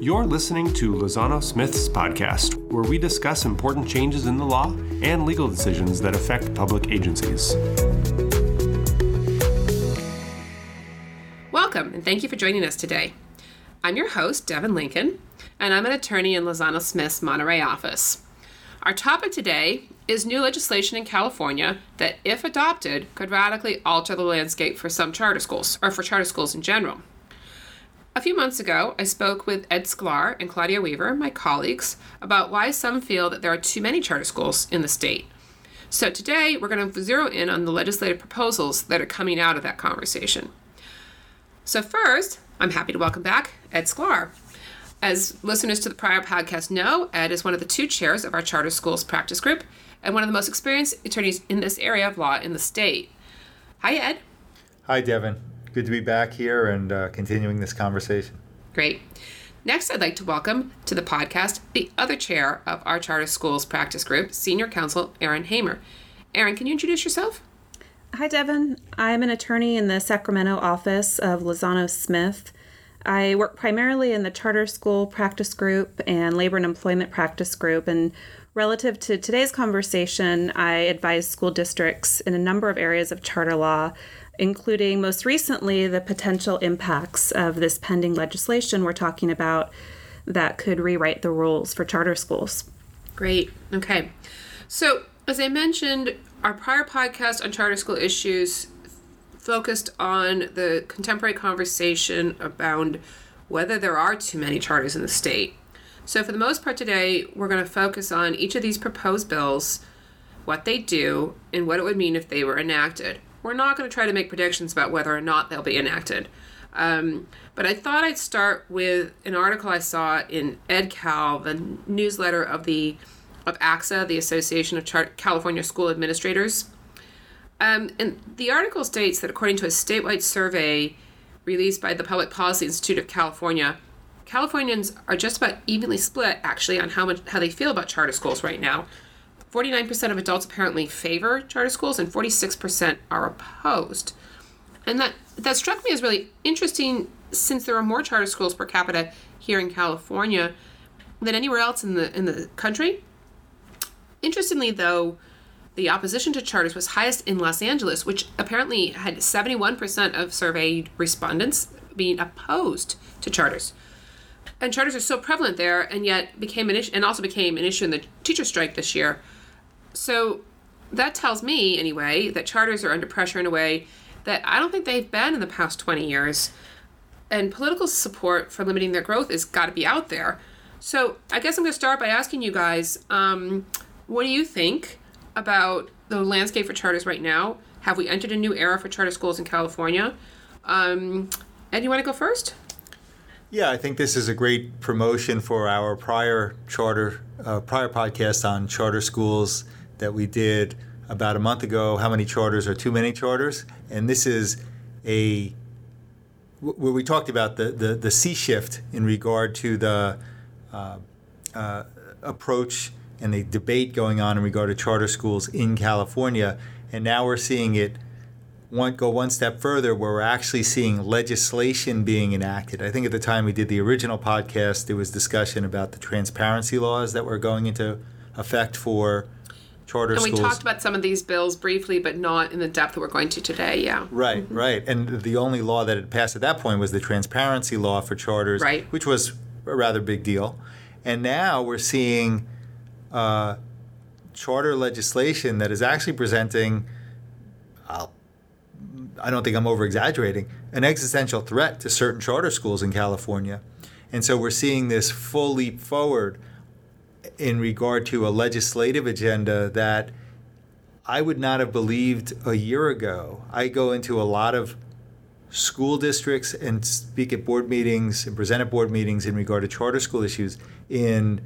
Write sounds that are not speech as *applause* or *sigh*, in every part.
You're listening to Lozano Smith's podcast, where we discuss important changes in the law and legal decisions that affect public agencies. Welcome, and thank you for joining us today. I'm your host, Devin Lincoln, and I'm an attorney in Lozano Smith's Monterey office. Our topic today is new legislation in California that, if adopted, could radically alter the landscape for some charter schools, or for charter schools in general. A few months ago, I spoke with Ed Sklar and Claudia Weaver, my colleagues, about why some feel that there are too many charter schools in the state. So today, we're going to zero in on the legislative proposals that are coming out of that conversation. So, first, I'm happy to welcome back Ed Sklar. As listeners to the prior podcast know, Ed is one of the two chairs of our charter schools practice group and one of the most experienced attorneys in this area of law in the state. Hi, Ed. Hi, Devin. Good to be back here and uh, continuing this conversation. Great. Next, I'd like to welcome to the podcast the other chair of our charter schools practice group, Senior Counsel Aaron Hamer. Aaron, can you introduce yourself? Hi, Devin. I'm an attorney in the Sacramento office of Lozano Smith. I work primarily in the charter school practice group and labor and employment practice group. And relative to today's conversation, I advise school districts in a number of areas of charter law, including most recently the potential impacts of this pending legislation we're talking about that could rewrite the rules for charter schools. Great. Okay. So, as I mentioned, our prior podcast on charter school issues focused on the contemporary conversation about whether there are too many charters in the state. So, for the most part today, we're going to focus on each of these proposed bills, what they do, and what it would mean if they were enacted. We're not going to try to make predictions about whether or not they'll be enacted. Um, but I thought I'd start with an article I saw in EdCal, the newsletter of the of ACSA, the Association of Char- California School Administrators. Um, and the article states that according to a statewide survey released by the Public Policy Institute of California, Californians are just about evenly split actually on how much how they feel about charter schools right now. 49% of adults apparently favor charter schools and 46% are opposed. And that that struck me as really interesting since there are more charter schools per capita here in California than anywhere else in the in the country. Interestingly though, the opposition to charters was highest in Los Angeles, which apparently had 71% of surveyed respondents being opposed to charters. And charters are so prevalent there, and yet became an issue, and also became an issue in the teacher strike this year. So that tells me, anyway, that charters are under pressure in a way that I don't think they've been in the past 20 years. And political support for limiting their growth has got to be out there. So I guess I'm going to start by asking you guys um, what do you think? about the landscape for charters right now. Have we entered a new era for charter schools in California? Um, Ed, you want to go first? Yeah, I think this is a great promotion for our prior charter, uh, prior podcast on charter schools that we did about a month ago. How many charters are too many charters? And this is a where we talked about the the, the sea shift in regard to the uh, uh, approach and the debate going on in regard to charter schools in California. And now we're seeing it one, go one step further where we're actually seeing legislation being enacted. I think at the time we did the original podcast, there was discussion about the transparency laws that were going into effect for charter and we talked about some of these bills briefly, but not in the depth that we're going to today. Yeah. Right, mm-hmm. right. And the only law that had passed at that point was the transparency law for charters, right. which was a rather big deal. And now we're seeing uh, charter legislation that is actually presenting, I'll, I don't think I'm over exaggerating, an existential threat to certain charter schools in California. And so we're seeing this full leap forward in regard to a legislative agenda that I would not have believed a year ago. I go into a lot of school districts and speak at board meetings and present at board meetings in regard to charter school issues in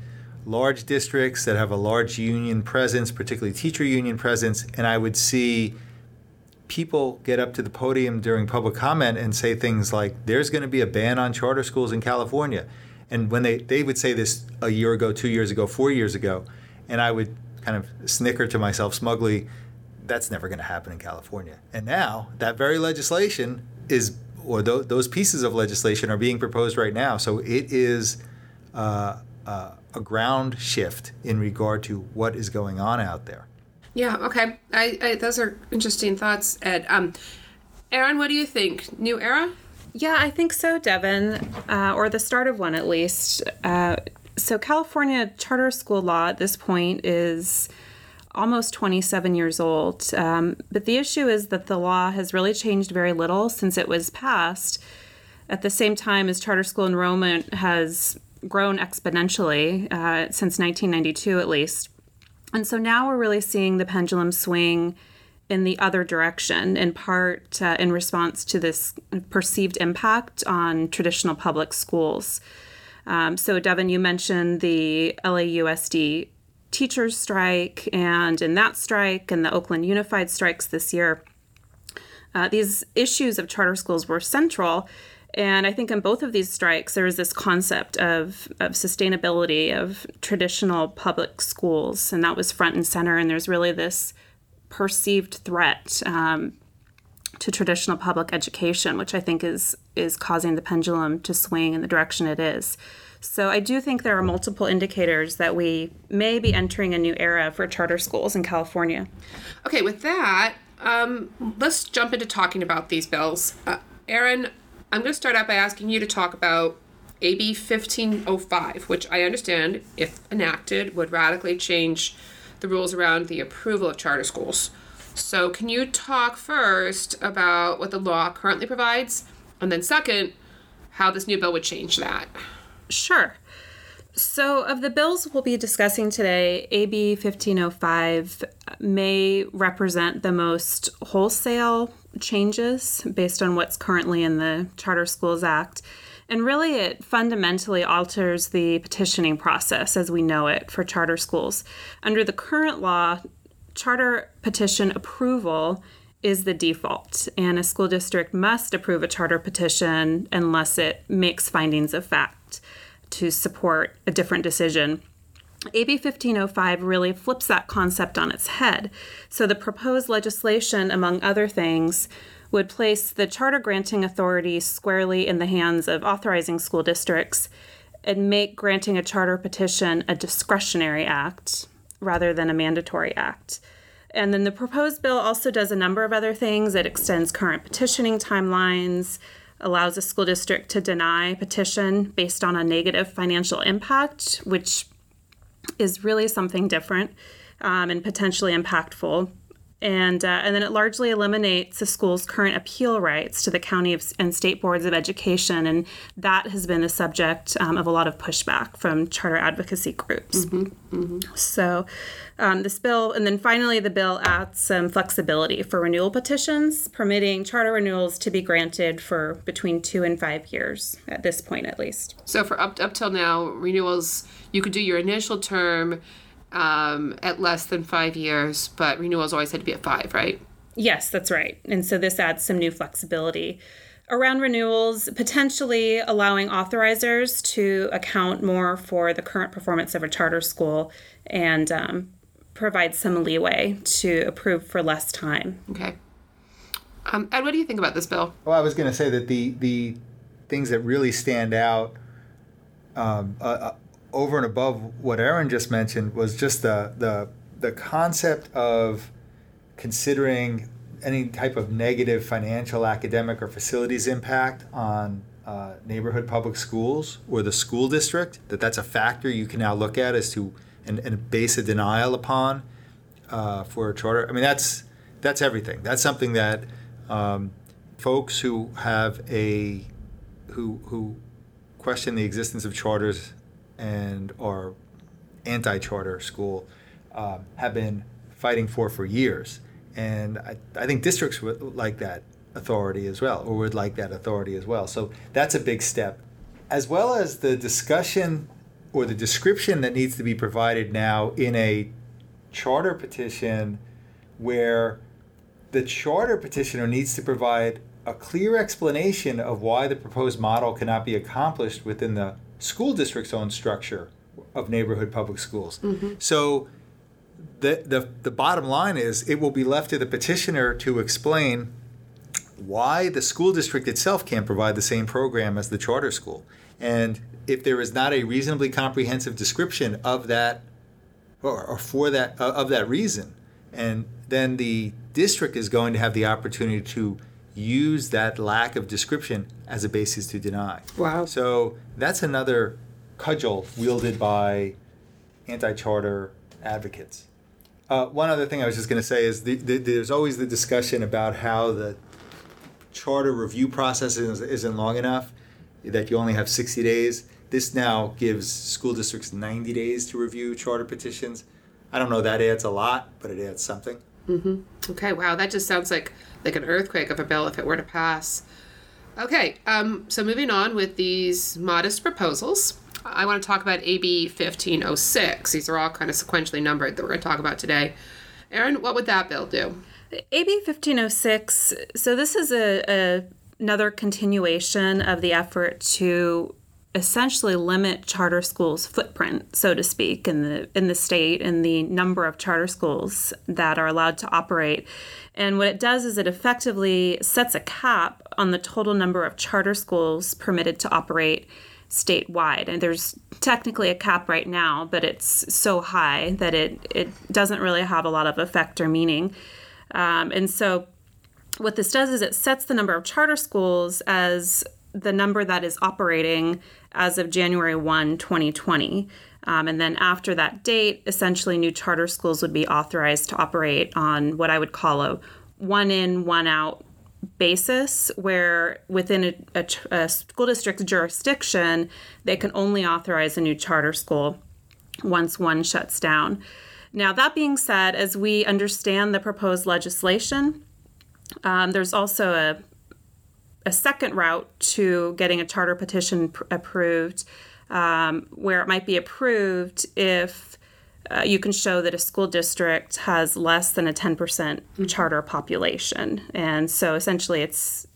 large districts that have a large union presence, particularly teacher union presence, and I would see people get up to the podium during public comment and say things like, there's going to be a ban on charter schools in California. And when they, they would say this a year ago, two years ago, four years ago, and I would kind of snicker to myself smugly, that's never going to happen in California. And now that very legislation is or th- those pieces of legislation are being proposed right now. So it is uh, uh, a ground shift in regard to what is going on out there. Yeah. Okay. I, I those are interesting thoughts, Ed. Um, Aaron, what do you think? New era? Yeah, I think so, Devin, uh, or the start of one at least. Uh, so, California charter school law at this point is almost 27 years old. Um, but the issue is that the law has really changed very little since it was passed. At the same time as charter school enrollment has grown exponentially uh, since 1992 at least. And so now we're really seeing the pendulum swing in the other direction, in part uh, in response to this perceived impact on traditional public schools. Um, so, Devin, you mentioned the LAUSD teachers strike, and in that strike and the Oakland Unified strikes this year, uh, these issues of charter schools were central. And I think in both of these strikes, there was this concept of, of sustainability of traditional public schools, and that was front and center. And there's really this perceived threat um, to traditional public education, which I think is is causing the pendulum to swing in the direction it is. So I do think there are multiple indicators that we may be entering a new era for charter schools in California. Okay, with that, um, let's jump into talking about these bills. Uh, Aaron, I'm going to start out by asking you to talk about AB 1505, which I understand, if enacted, would radically change the rules around the approval of charter schools. So, can you talk first about what the law currently provides, and then second, how this new bill would change that? Sure. So, of the bills we'll be discussing today, AB 1505 may represent the most wholesale changes based on what's currently in the Charter Schools Act. And really, it fundamentally alters the petitioning process as we know it for charter schools. Under the current law, charter petition approval is the default, and a school district must approve a charter petition unless it makes findings of fact to support a different decision. AB 1505 really flips that concept on its head. So, the proposed legislation, among other things, would place the charter granting authority squarely in the hands of authorizing school districts and make granting a charter petition a discretionary act rather than a mandatory act. And then the proposed bill also does a number of other things. It extends current petitioning timelines, allows a school district to deny petition based on a negative financial impact, which is really something different um, and potentially impactful and uh, and then it largely eliminates the school's current appeal rights to the county of, and state boards of education, and that has been the subject um, of a lot of pushback from charter advocacy groups. Mm-hmm, mm-hmm. So, um, this bill, and then finally, the bill adds some flexibility for renewal petitions, permitting charter renewals to be granted for between two and five years at this point, at least. So, for up up till now, renewals you could do your initial term um, at less than five years, but renewals always had to be at five, right? Yes, that's right. And so this adds some new flexibility around renewals, potentially allowing authorizers to account more for the current performance of a charter school and um, provide some leeway to approve for less time. Okay. Um, Ed, what do you think about this bill? Well, I was going to say that the the things that really stand out um, uh, uh over and above what Aaron just mentioned was just the the the concept of considering any type of negative financial, academic, or facilities impact on uh, neighborhood public schools or the school district. That that's a factor you can now look at as to and, and base a denial upon uh, for a charter. I mean that's that's everything. That's something that um, folks who have a who who question the existence of charters and our anti-charter school uh, have been fighting for for years. And I, I think districts would like that authority as well, or would like that authority as well. So that's a big step. As well as the discussion or the description that needs to be provided now in a charter petition where the charter petitioner needs to provide a clear explanation of why the proposed model cannot be accomplished within the school district's own structure of neighborhood public schools. Mm-hmm. So the, the, the bottom line is it will be left to the petitioner to explain why the school district itself can't provide the same program as the charter school. And if there is not a reasonably comprehensive description of that or, or for that uh, of that reason, and then the district is going to have the opportunity to use that lack of description as a basis to deny. Wow. So that's another cudgel wielded by anti-charter advocates. Uh, one other thing I was just going to say is the, the, there's always the discussion about how the charter review process is, isn't long enough, that you only have 60 days. This now gives school districts 90 days to review charter petitions. I don't know that adds a lot, but it adds something. Okay, wow, that just sounds like like an earthquake of a bill if it were to pass. Okay, um, so moving on with these modest proposals, I want to talk about AB 1506. These are all kind of sequentially numbered that we're going to talk about today. Aaron, what would that bill do? AB 1506, so this is a, a another continuation of the effort to essentially limit charter schools footprint so to speak in the in the state and the number of charter schools that are allowed to operate. And what it does is it effectively sets a cap on the total number of charter schools permitted to operate statewide. And there's technically a cap right now but it's so high that it it doesn't really have a lot of effect or meaning. Um, and so what this does is it sets the number of charter schools as the number that is operating as of January 1, 2020. Um, and then after that date, essentially new charter schools would be authorized to operate on what I would call a one in, one out basis, where within a, a, a school district jurisdiction, they can only authorize a new charter school once one shuts down. Now, that being said, as we understand the proposed legislation, um, there's also a a second route to getting a charter petition pr- approved, um, where it might be approved if uh, you can show that a school district has less than a 10% charter population. And so essentially it's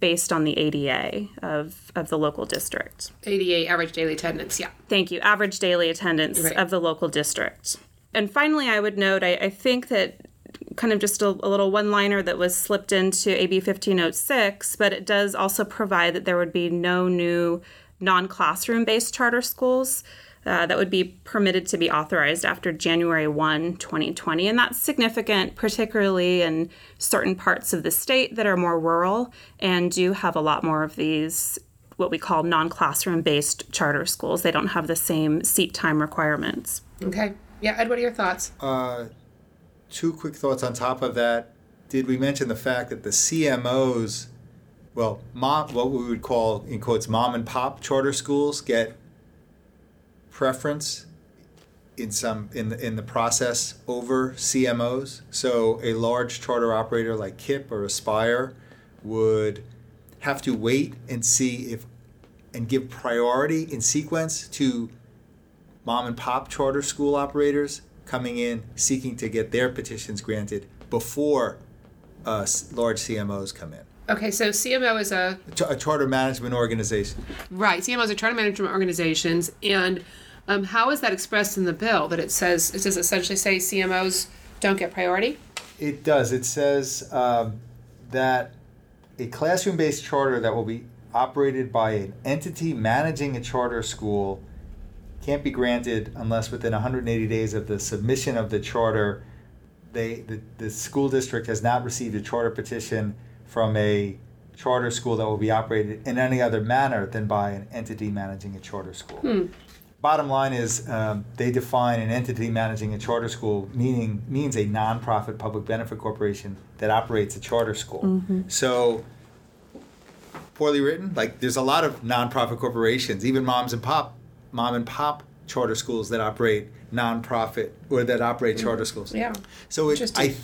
based on the ADA of, of the local district. ADA, average daily attendance, yeah. Thank you. Average daily attendance Right. of the local district. And finally, I would note I, I think that kind of just a, a little one liner that was slipped into AB 1506, but it does also provide that there would be no new non classroom based charter schools. Uh, that would be permitted to be authorized after January 1, 2020. And that's significant, particularly in certain parts of the state that are more rural and do have a lot more of these what we call non classroom based charter schools. They don't have the same seat time requirements. Okay. Yeah, Ed, what are your thoughts? Two quick thoughts on top of that. Did we mention the fact that the CMOs, well, mom, what we would call in quotes mom and pop charter schools get preference in some in the in the process over CMOs. So a large charter operator like KIPP or Aspire would have to wait and see if and give priority in sequence to mom and pop charter school operators coming in seeking to get their petitions granted before uh, large CMOs come in. Okay, so CMO is a A, ch- a charter management organization. right. CMOs are charter management organizations, and um, how is that expressed in the bill? That it says it does essentially say CMOs don't get priority. It does. It says um, that a classroom based charter that will be operated by an entity managing a charter school can't be granted unless within 180 days of the submission of the charter, they the, the school district has not received a charter petition from a charter school that will be operated in any other manner than by an entity managing a charter school. Bottom line is um, they define an entity managing a charter school meaning means a nonprofit public benefit corporation that operates a charter school. So poorly written. Like there's a lot of nonprofit corporations, even moms and pop, mom and pop charter schools that operate nonprofit or that operate mm. charter schools. Yeah. So it, I,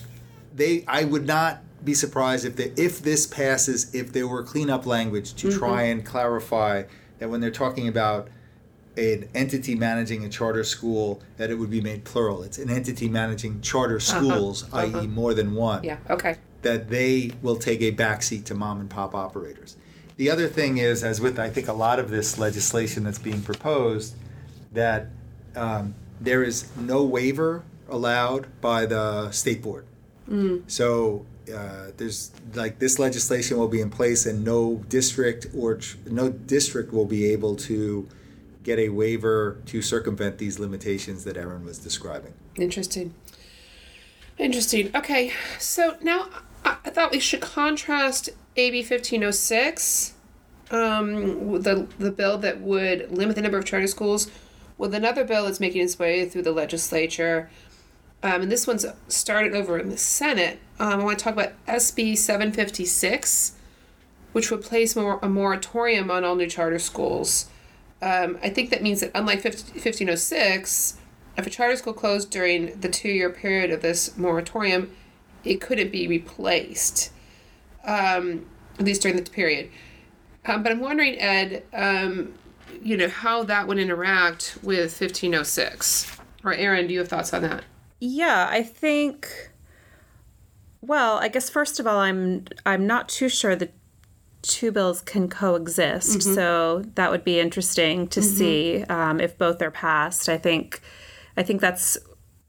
they, I would not be surprised if the, if this passes, if there were cleanup language to mm-hmm. try and clarify that when they're talking about an entity managing a charter school, that it would be made plural. It's an entity managing charter uh-huh. schools, uh-huh. i.e., more than one Yeah. Okay. that they will take a backseat to mom and pop operators. The other thing is, as with I think a lot of this legislation that's being proposed, that um, there is no waiver allowed by the state board. So uh, there's like this legislation will be in place, and no district or tr- no district will be able to get a waiver to circumvent these limitations that Aaron was describing. Interesting. Interesting. Okay, so now I, thought we should contrast AB fifteen oh six, um, the the bill that would limit the number of charter schools, with another bill that's making its way through the legislature. Um, and this one's started over in the Senate. Um, I want to talk about SB 756, which would place more, a moratorium on all new charter schools. Um, I think that means that unlike 50, 1506, if a charter school closed during the two year period of this moratorium, it couldn't be replaced, um, at least during the period. Um, but I'm wondering, Ed, um, you know, how that would interact with 1506. Or Aaron, do you have thoughts on that? Yeah, I think. Well, I guess first of all, I'm I'm not too sure the two bills can coexist. So that would be interesting to see um, if both are passed. I think I think that's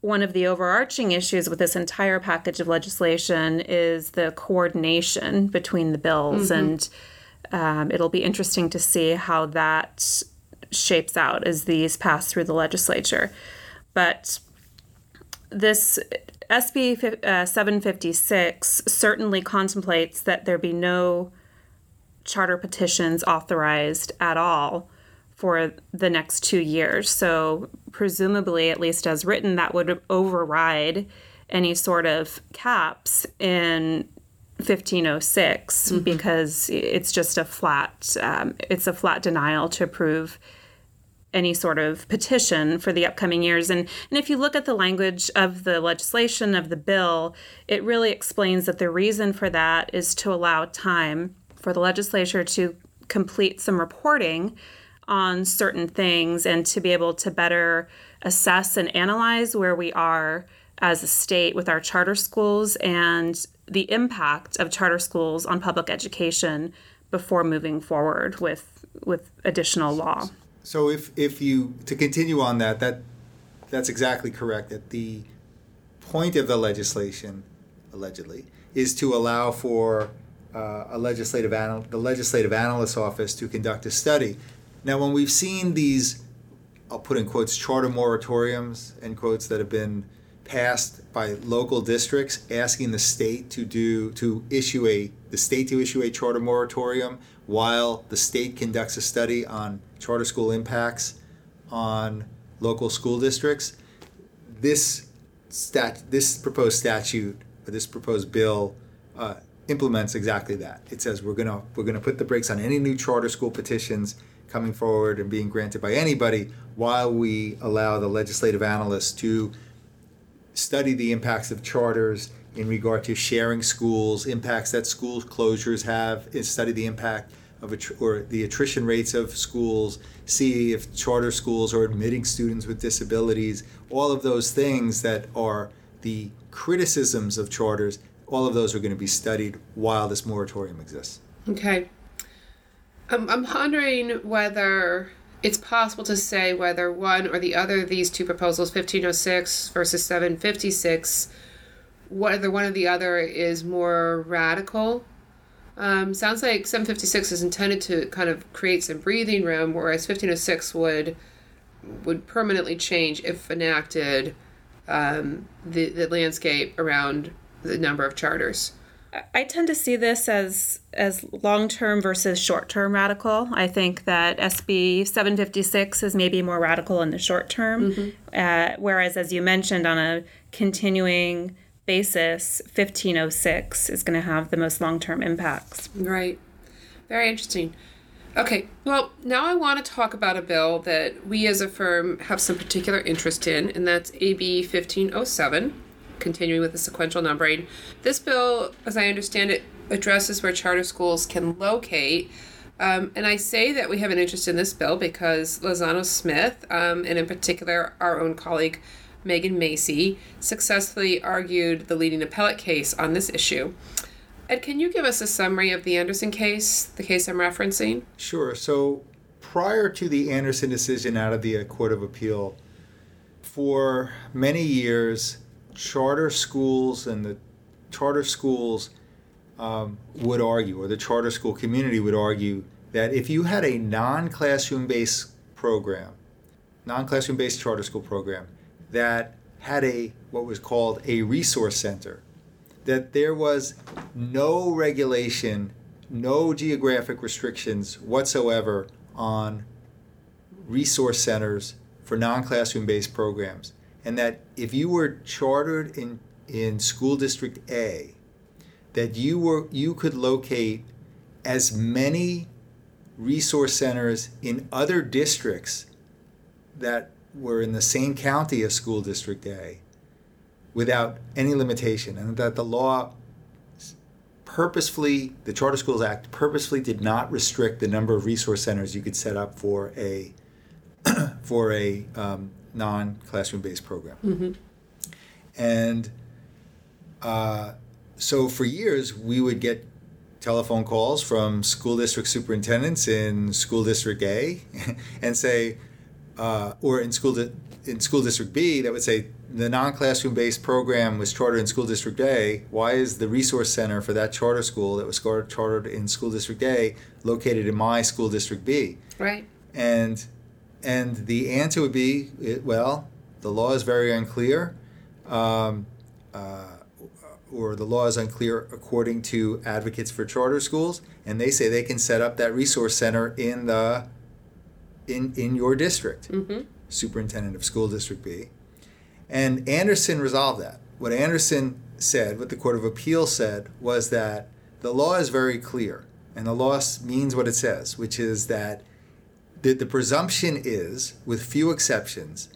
one of the overarching issues with this entire package of legislation is the coordination between the bills, and um, it'll be interesting to see how that shapes out as these pass through the legislature. But this SB uh, 756 certainly contemplates that there be no charter petitions authorized at all for the next two years. So, presumably, at least as written, that would override any sort of caps in 1506 because it's just a flat um, it's a flat denial to approve any sort of petition for the upcoming years. And, and if you look at the language of the legislation, of the bill, it really explains that the reason for that is to allow time for the legislature to complete some reporting on certain things and to be able to better assess and analyze where we are as a state with our charter schools and the impact of charter schools on public education before moving forward with with additional law. So if if you to continue on that, that that's exactly correct. That the point of the legislation, allegedly, is to allow for uh, a legislative anal- the legislative analyst's office to conduct a study. Now, when we've seen these, I'll put in quotes, charter moratoriums end quotes that have been passed by local districts asking the state to do to issue a the state to issue a charter moratorium while the state conducts a study on charter school impacts on local school districts this stat this proposed statute or this proposed bill uh, implements exactly that. It says we're gonna we're gonna put the brakes on any new charter school petitions coming forward and being granted by anybody while we allow the legislative analysts to study the impacts of charters in regard to sharing schools, impacts that school closures have, study the impact of or the attrition rates of schools, see if charter schools are admitting students with disabilities, all of those things that are the criticisms of charters, all of those are going to be studied while this moratorium exists. Okay. I'm, I'm wondering whether it's possible to say whether one or the other of these two proposals, 1506 versus 756, whether one or the other is more radical. Um, sounds like 756 is intended to kind of create some breathing room, whereas 1506 would would permanently change if enacted um, the, the landscape around the number of charters. I tend to see this as as long term versus short term radical. I think that SB 756 is maybe more radical in the short term, uh, whereas, as you mentioned, on a continuing basis, 1506 is going to have the most long term impacts. Right. Very interesting. Okay, well, now I want to talk about a bill that we as a firm have some particular interest in, and that's AB 1507, continuing with the sequential numbering. This bill, as I understand it, addresses where charter schools can locate. Um, and I say that we have an interest in this bill because Lozano Smith, um, and in particular our own colleague Megan Macy, successfully argued the leading appellate case on this issue. Ed, can you give us a summary of the Anderson case, the case I'm referencing? Sure. So prior to the Anderson decision out of the Court of Appeal, for many years, charter schools and the charter schools um, would argue, or the charter school community would argue, that if you had a non classroom based program, non classroom based charter school program, that had a what was called a resource center, that there was no regulation, no geographic restrictions whatsoever on resource centers for non classroom based programs. And that if you were chartered in, in school district A, that you were you could locate as many resource centers in other districts that were in the same county as school district A without any limitation and that the law purposefully the charter schools act purposefully did not restrict the number of resource centers you could set up for a *clears throat* for a um, non-classroom based program and uh, so for years we would get telephone calls from school district superintendents in school district A *laughs* and say uh, or in school di- in school district B that would say the non-classroom based program was chartered in school district A. Why is the resource center for that charter school that was chartered in school district A located in my school district B? Right. And and the answer would be, it, well, the law is very unclear, um, uh, or the law is unclear according to advocates for charter schools, and they say they can set up that resource center in the in in your district, superintendent of school district B. And Anderson resolved that. What Anderson said, what the Court of Appeal said, was that the law is very clear, and the law means what it says, which is that the, the presumption is, with few exceptions,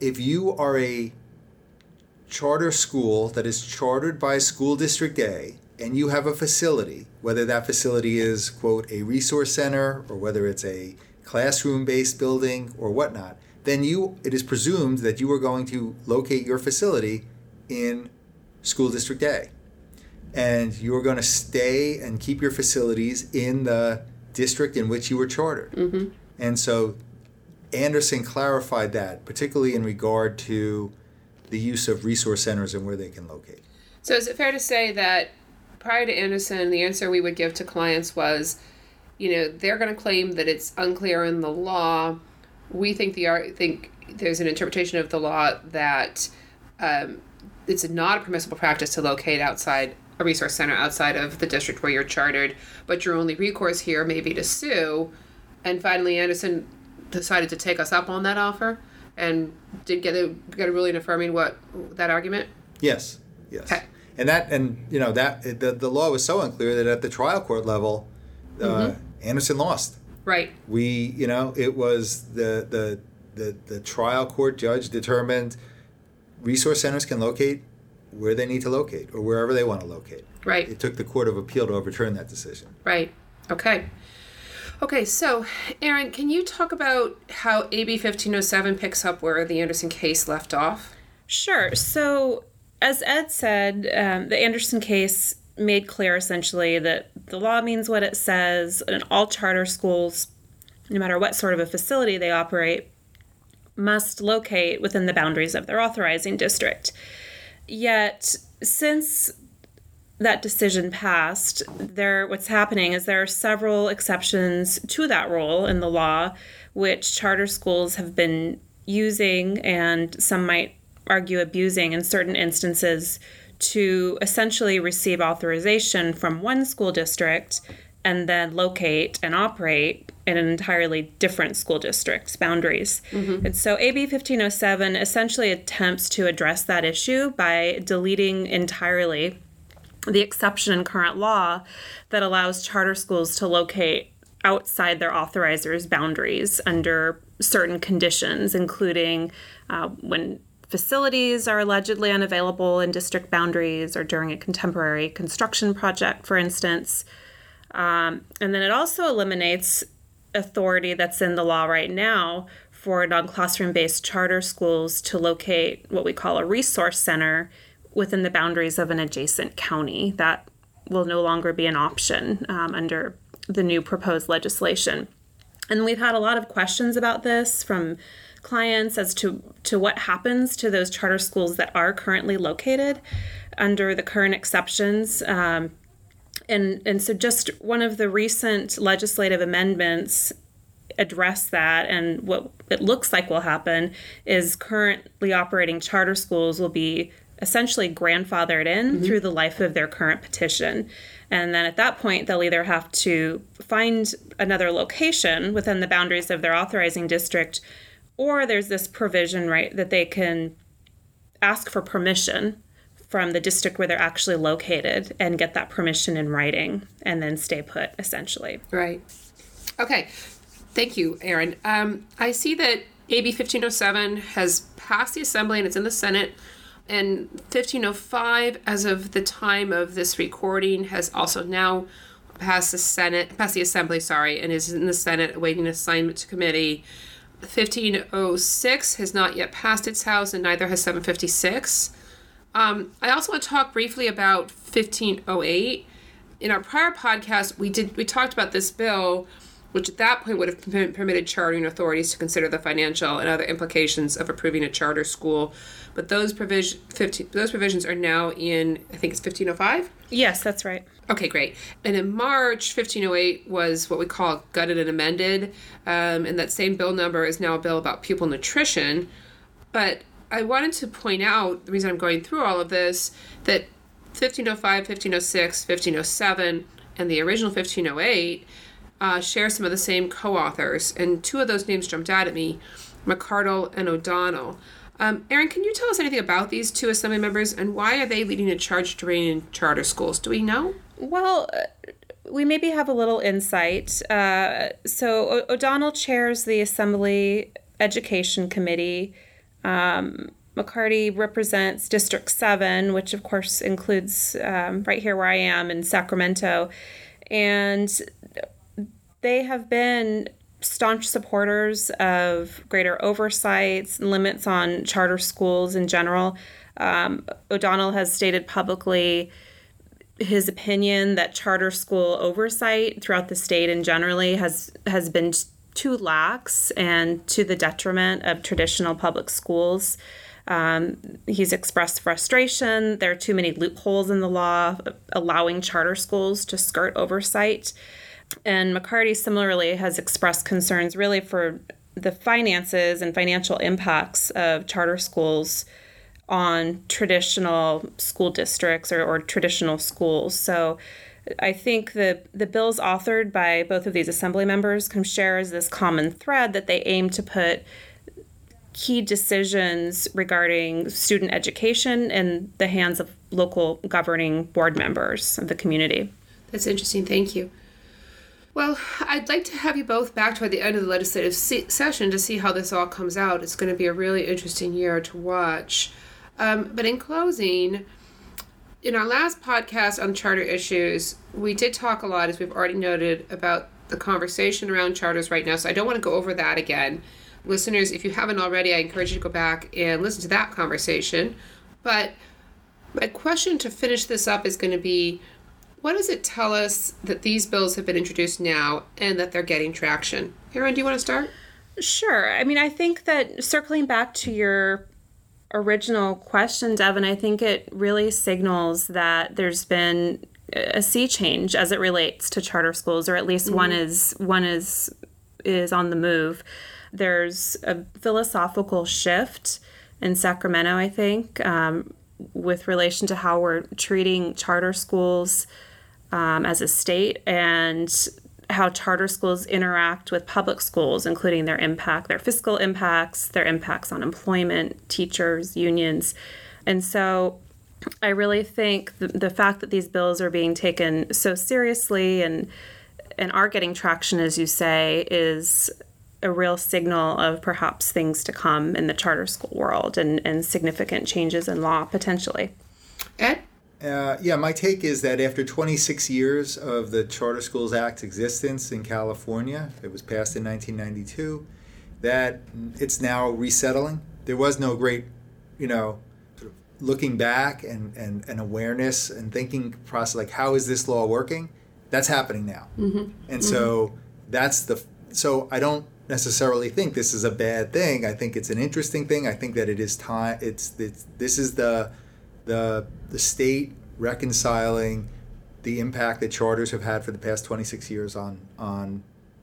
if you are a charter school that is chartered by school district A and you have a facility, whether that facility is, quote, a resource center or whether it's a classroom based building or whatnot, then you it is presumed that you are going to locate your facility in school district A. And you are going to stay and keep your facilities in the district in which you were chartered. Mm-hmm. And so Anderson clarified that, particularly in regard to the use of resource centers and where they can locate. So is it fair to say that prior to Anderson, the answer we would give to clients was, you know, they're going to claim that it's unclear in the law. We think the think there's an interpretation of the law that um, it's not a permissible practice to locate outside a resource center outside of the district where you're chartered, but your only recourse here may be to sue. And finally, Anderson decided to take us up on that offer and did get a get a ruling affirming what that argument. Yes, yes. Okay. And that, and you know that the, the law was so unclear that at the trial court level, uh, Anderson lost. Right. We, you know, it was the the the the trial court judge determined resource centers can locate where they need to locate or wherever they want to locate. Right. It took the court of appeal to overturn that decision. Right. Okay. Okay, so Aaron, can you talk about how AB 1507 picks up where the Anderson case left off? Sure. So, as Ed said, um, the Anderson case made clear essentially that the law means what it says, and all charter schools, no matter what sort of a facility they operate, must locate within the boundaries of their authorizing district. Yet, since that decision passed, there what's happening is there are several exceptions to that rule in the law, which charter schools have been using and some might argue abusing in certain instances to essentially receive authorization from one school district and then locate and operate in an entirely different school district's boundaries. Mm-hmm. And so AB 1507 essentially attempts to address that issue by deleting entirely the exception in current law that allows charter schools to locate outside their authorizer's boundaries under certain conditions, including uh, when facilities are allegedly unavailable in district boundaries or during a contemporary construction project, for instance. Um, and then it also eliminates authority that's in the law right now for non classroom based charter schools to locate what we call a resource center within the boundaries of an adjacent county. That will no longer be an option um, under the new proposed legislation. And we've had a lot of questions about this from clients as to, to what happens to those charter schools that are currently located. under the current exceptions. Um, and, and so, just one of the recent legislative amendments address that. And what it looks like will happen is currently operating charter schools will be essentially grandfathered in mm-hmm. through the life of their current petition. And then at that point, they'll either have to find another location within the boundaries of their authorizing district, or there's this provision, right, that they can ask for permission from the district where they're actually located and get that permission in writing and then stay put, essentially. Right. Okay. Thank you, Aaron. Um, I see that AB 1507 has passed the Assembly and it's in the Senate. And 1505, as of the time of this recording, has also now passed the Senate, passed the Assembly, sorry, and is in the Senate awaiting assignment to committee. 1506 has not yet passed its House, and neither has 756. Um, I also want to talk briefly about 1508. In our prior podcast, we did we talked about this bill which at that point would have permitted chartering authorities to consider the financial and other implications of approving a charter school. But those provision 15, those provisions are now in I think it's 1505. Yes, that's right. Okay, great. And in March, 1508 was what we call gutted and amended, um, and that same bill number is now a bill about pupil nutrition. But I wanted to point out the reason I'm going through all of this that 1505, 1506, 1507, and the original 1508 uh, share some of the same co-authors, and two of those names jumped out at me: McCarty and O'Donnell. Um, Aaron, can you tell us anything about these two assembly members and why are they leading a charge to rein in charter schools? Do we know? Well, uh, we maybe have a little insight. Uh, so o- O'Donnell chairs the Assembly Education Committee. Um, McCarty represents District 7, which of course includes um, right here where I am in Sacramento. And they have been staunch supporters of greater oversights, and limits on charter schools in general. Um, O'Donnell has stated publicly his opinion that charter school oversight throughout the state and generally has has been too lax and to the detriment of traditional public schools. Um, he's expressed frustration. There are too many loopholes in the law allowing charter schools to skirt oversight. And McCarty similarly has expressed concerns really for the finances and financial impacts of charter schools on traditional school districts or, or traditional schools. So I think the the bills authored by both of these assembly members can share as this common thread that they aim to put key decisions regarding student education in the hands of local governing board members of the community. That's interesting. Thank you. Well, I'd like to have you both back toward the end of the legislative se- session to see how this all comes out. It's going to be a really interesting year to watch. Um, but in closing, in our last podcast on charter issues, we did talk a lot, as we've already noted, about the conversation around charters right now. So I don't want to go over that again. Listeners, if you haven't already, I encourage you to go back and listen to that conversation. But my question to finish this up is going to be what does it tell us that these bills have been introduced now and that they're getting traction? Aaron, do you want to start? Sure. I mean, I think that circling back to your original question, Devin, I think it really signals that there's been a sea change as it relates to charter schools, or at least mm-hmm. one is one is is on the move. There's a philosophical shift in Sacramento, I think, um, with relation to how we're treating charter schools um, as a state and how charter schools interact with public schools, including their impact, their fiscal impacts, their impacts on employment, teachers, unions. And so I really think the, the fact that these bills are being taken so seriously and and are getting traction, as you say, is a real signal of perhaps things to come in the charter school world and, and significant changes in law potentially. Ed? Uh, yeah, my take is that after 26 years of the Charter Schools Act's existence in California, it was passed in 1992, that it's now resettling. There was no great, you know, sort of looking back and, and, and awareness and thinking process like, how is this law working? That's happening now. Mm-hmm. And mm-hmm. so that's the, so I don't necessarily think this is a bad thing. I think it's an interesting thing. I think that it is time, it's, it's this is the, the the state reconciling the impact that charters have had for the past 26 years on on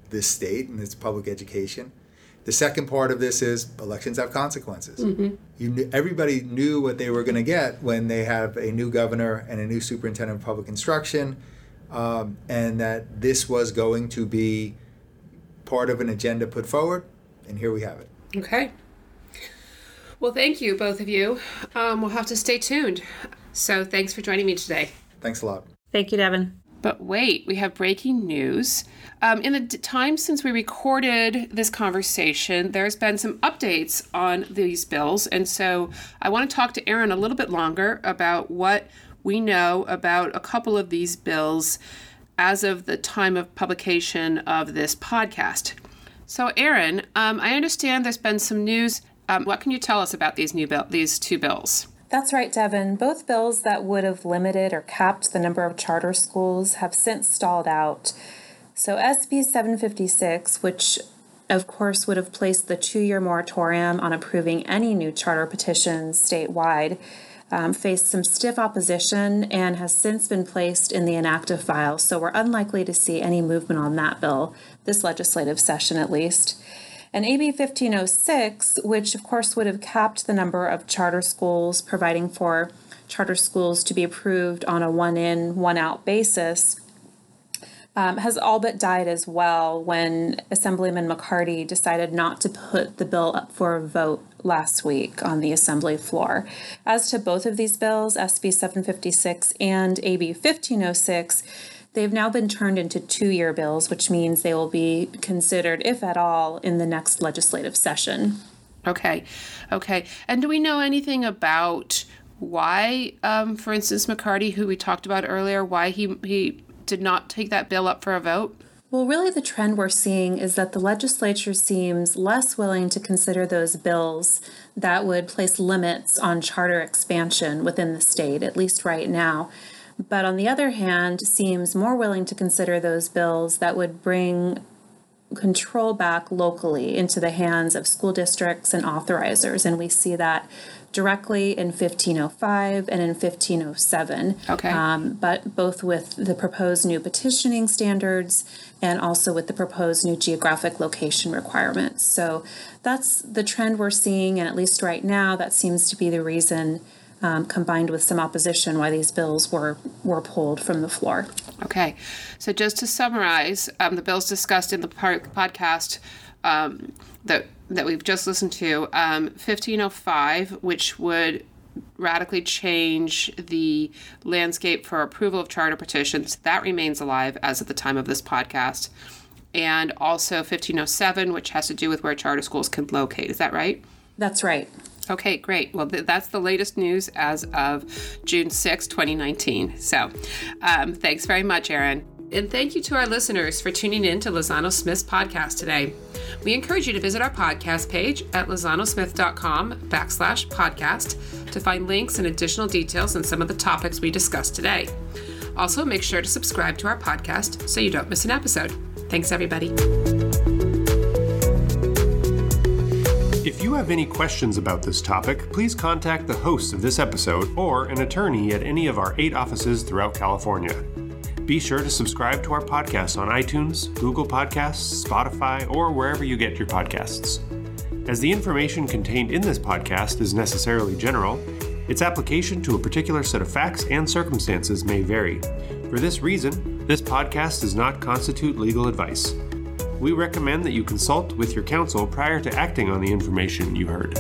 this state and its public education. The second part of this is elections have consequences. Mm-hmm. You knew, everybody knew what they were going to get when they have a new governor and a new superintendent of public instruction, um, and that this was going to be part of an agenda put forward, and here we have it. Okay. Well, thank you, both of you. Um, we'll have to stay tuned. So thanks for joining me today. Thanks a lot. Thank you, Devin. But wait, we have breaking news. Um, in the d- time since we recorded this conversation, there's been some updates on these bills. And so I want to talk to Aaron a little bit longer about what we know about a couple of these bills as of the time of publication of this podcast. So, Aaron, um, I understand there's been some news. Um, what can you tell us about these new bill- these two bills? That's right, Devin. Both bills that would have limited or capped the number of charter schools have since stalled out. So, SB 756, which of course would have placed the two year moratorium on approving any new charter petitions statewide, um, faced some stiff opposition and has since been placed in the inactive file. So, we're unlikely to see any movement on that bill, this legislative session at least. And AB 1506, which of course would have capped the number of charter schools, providing for charter schools to be approved on a one in, one out basis, um, has all but died as well when Assemblyman McCarty decided not to put the bill up for a vote last week on the Assembly floor. As to both of these bills, SB 756 and AB 1506, They've now been turned into two year bills, which means they will be considered, if at all, in the next legislative session. Okay, okay. And do we know anything about why, um, for instance, McCarty, who we talked about earlier, why he he did not take that bill up for a vote? Well, really, the trend we're seeing is that the legislature seems less willing to consider those bills that would place limits on charter expansion within the state, at least right now but on the other hand, seems more willing to consider those bills that would bring control back locally into the hands of school districts and authorizers. And we see that directly in 1505 and in 1507. Okay. Um, but both with the proposed new petitioning standards and also with the proposed new geographic location requirements. So that's the trend we're seeing, and at least right now, that seems to be the reason um, combined with some opposition, why these bills were were pulled from the floor. Okay, so just to summarize, um, the bills discussed in the par- podcast um, that that we've just listened to, 1505, um, which would radically change the landscape for approval of charter petitions, that remains alive as of the time of this podcast. And also 1507, which has to do with where charter schools can locate. Is that right? That's right. Okay, great. Well, th- that's the latest news as of June 6, 2019. So um, thanks very much, Aaron. And thank you to our listeners for tuning in to Lozano Smith's podcast today. We encourage you to visit our podcast page at lozanosmith.com backslash podcast to find links and additional details on some of the topics we discussed today. Also, make sure to subscribe to our podcast so you don't miss an episode. Thanks, everybody. Have any questions about this topic, please contact the hosts of this episode or an attorney at any of our eight offices throughout California. Be sure to subscribe to our podcast on iTunes, Google Podcasts, Spotify, or wherever you get your podcasts. As the information contained in this podcast is necessarily general, its application to a particular set of facts and circumstances may vary. For this reason, this podcast does not constitute legal advice we recommend that you consult with your counsel prior to acting on the information you heard.